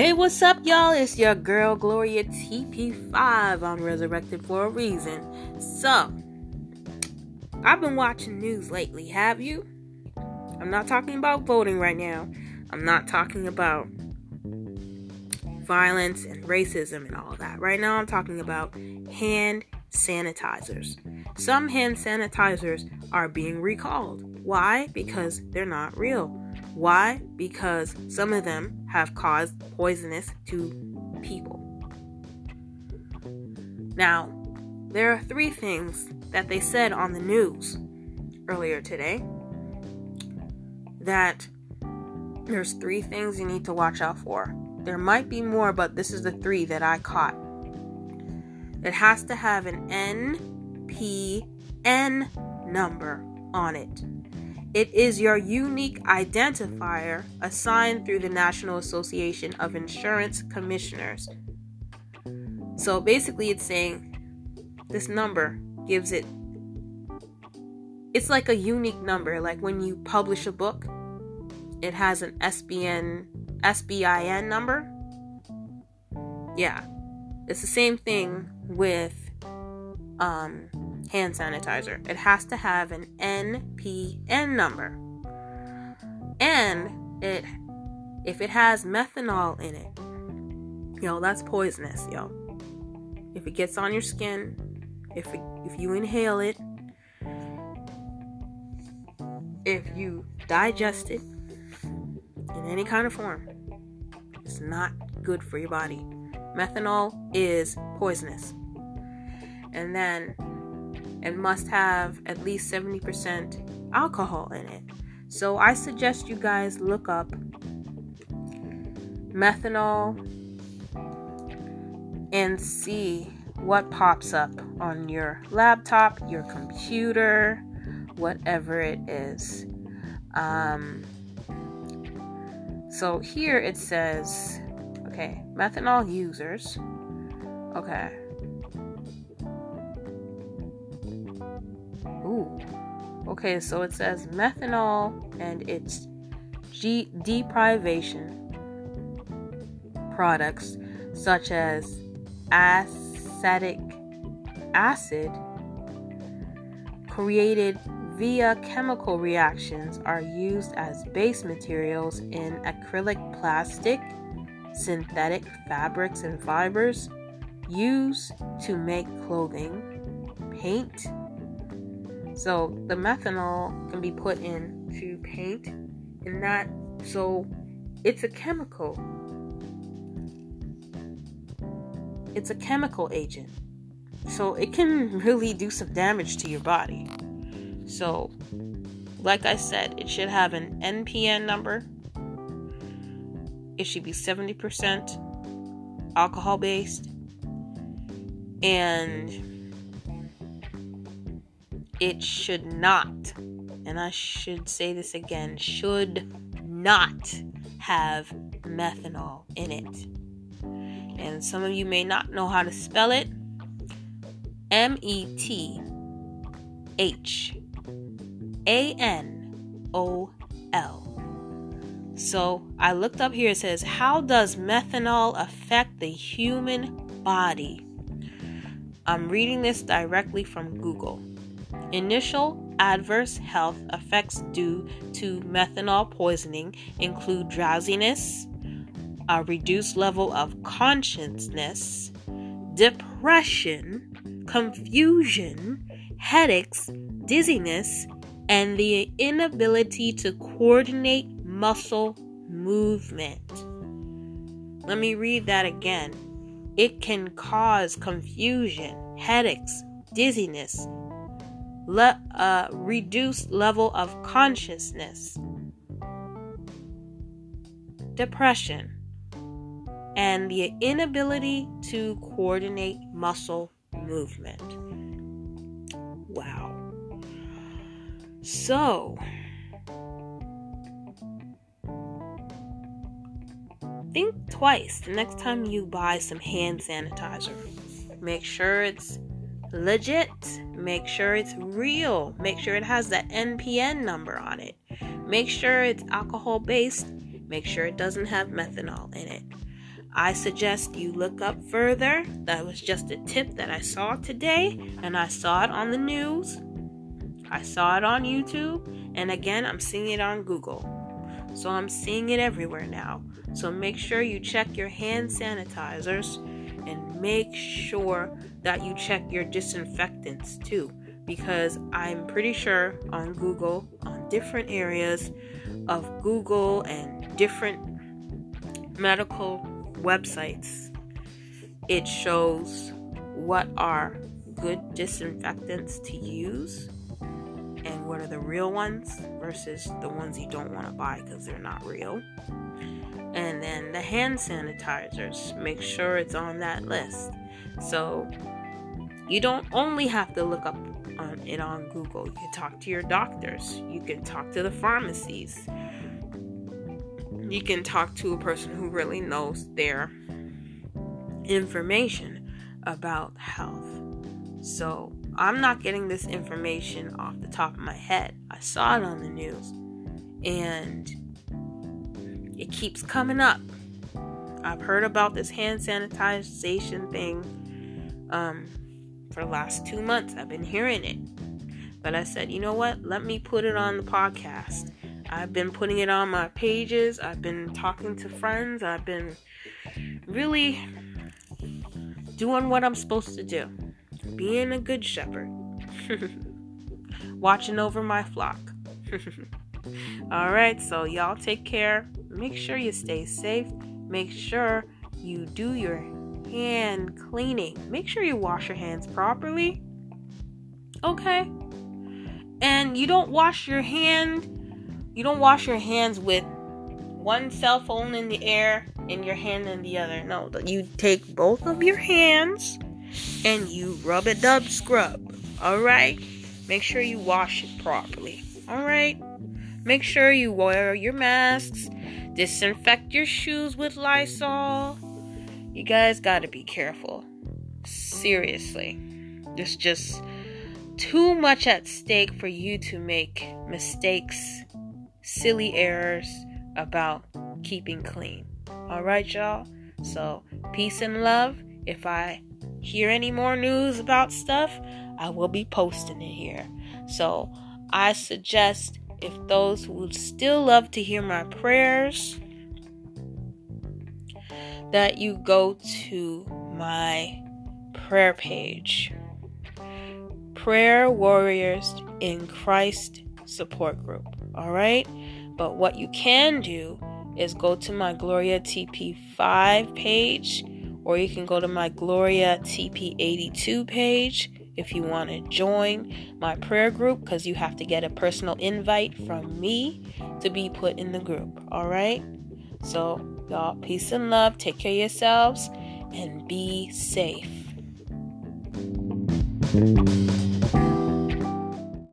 Hey, what's up, y'all? It's your girl Gloria TP5 on Resurrected for a Reason. So, I've been watching news lately, have you? I'm not talking about voting right now. I'm not talking about violence and racism and all that. Right now, I'm talking about hand sanitizers. Some hand sanitizers are being recalled. Why? Because they're not real. Why? Because some of them have caused poisonous to people. Now, there are three things that they said on the news earlier today that there's three things you need to watch out for. There might be more, but this is the three that I caught. It has to have an NPN number on it. It is your unique identifier assigned through the National Association of Insurance Commissioners. So basically, it's saying this number gives it, it's like a unique number. Like when you publish a book, it has an SBN, SBIN number. Yeah, it's the same thing with um, hand sanitizer. It has to have an NPN number. And it if it has methanol in it, yo, that's poisonous, yo. If it gets on your skin, if it, if you inhale it, if you digest it in any kind of form, it's not good for your body. Methanol is poisonous. And then it must have at least 70% alcohol in it. So I suggest you guys look up methanol and see what pops up on your laptop, your computer, whatever it is. Um, so here it says, okay, methanol users. Okay. Ooh. Okay, so it says methanol and its G- deprivation products such as acetic acid created via chemical reactions are used as base materials in acrylic plastic, synthetic fabrics and fibers used to make clothing, paint, so the methanol can be put into paint and that so it's a chemical. It's a chemical agent. So it can really do some damage to your body. So like I said, it should have an NPN number. It should be 70% alcohol based. And it should not, and I should say this again, should not have methanol in it. And some of you may not know how to spell it M E T H A N O L. So I looked up here, it says, How does methanol affect the human body? I'm reading this directly from Google. Initial adverse health effects due to methanol poisoning include drowsiness, a reduced level of consciousness, depression, confusion, headaches, dizziness, and the inability to coordinate muscle movement. Let me read that again. It can cause confusion, headaches, dizziness, le- a reduced level of consciousness, depression, and the inability to coordinate muscle movement. Wow. So, think twice the next time you buy some hand sanitizer. Make sure it's legit. Make sure it's real. Make sure it has that NPN number on it. Make sure it's alcohol based. Make sure it doesn't have methanol in it. I suggest you look up further. That was just a tip that I saw today, and I saw it on the news. I saw it on YouTube, and again, I'm seeing it on Google. So I'm seeing it everywhere now. So make sure you check your hand sanitizers and make sure that you check your disinfectants too. Because I'm pretty sure on Google, on different areas of Google and different medical websites, it shows what are good disinfectants to use and what are the real ones versus the ones you don't want to buy because they're not real. And the hand sanitizers, make sure it's on that list. So you don't only have to look up on it on Google. You can talk to your doctors. You can talk to the pharmacies. You can talk to a person who really knows their information about health. So I'm not getting this information off the top of my head. I saw it on the news and it keeps coming up. I've heard about this hand sanitization thing um, for the last two months. I've been hearing it. But I said, you know what? Let me put it on the podcast. I've been putting it on my pages. I've been talking to friends. I've been really doing what I'm supposed to do being a good shepherd, watching over my flock. All right, so y'all take care. Make sure you stay safe. Make sure you do your hand cleaning. Make sure you wash your hands properly. Okay? And you don't wash your hand, you don't wash your hands with one cell phone in the air and your hand in the other. No, you take both of your hands and you rub a dub scrub. Alright? Make sure you wash it properly. Alright? Make sure you wear your masks. Disinfect your shoes with Lysol. You guys gotta be careful. Seriously. There's just too much at stake for you to make mistakes, silly errors about keeping clean. Alright, y'all? So, peace and love. If I hear any more news about stuff, I will be posting it here. So I suggest if those who would still love to hear my prayers, that you go to my prayer page. Prayer Warriors in Christ support group. All right? But what you can do is go to my Gloria TP5 page or you can go to my Gloria TP82 page if you want to join my prayer group because you have to get a personal invite from me to be put in the group. All right? So, y'all, peace and love. Take care of yourselves and be safe.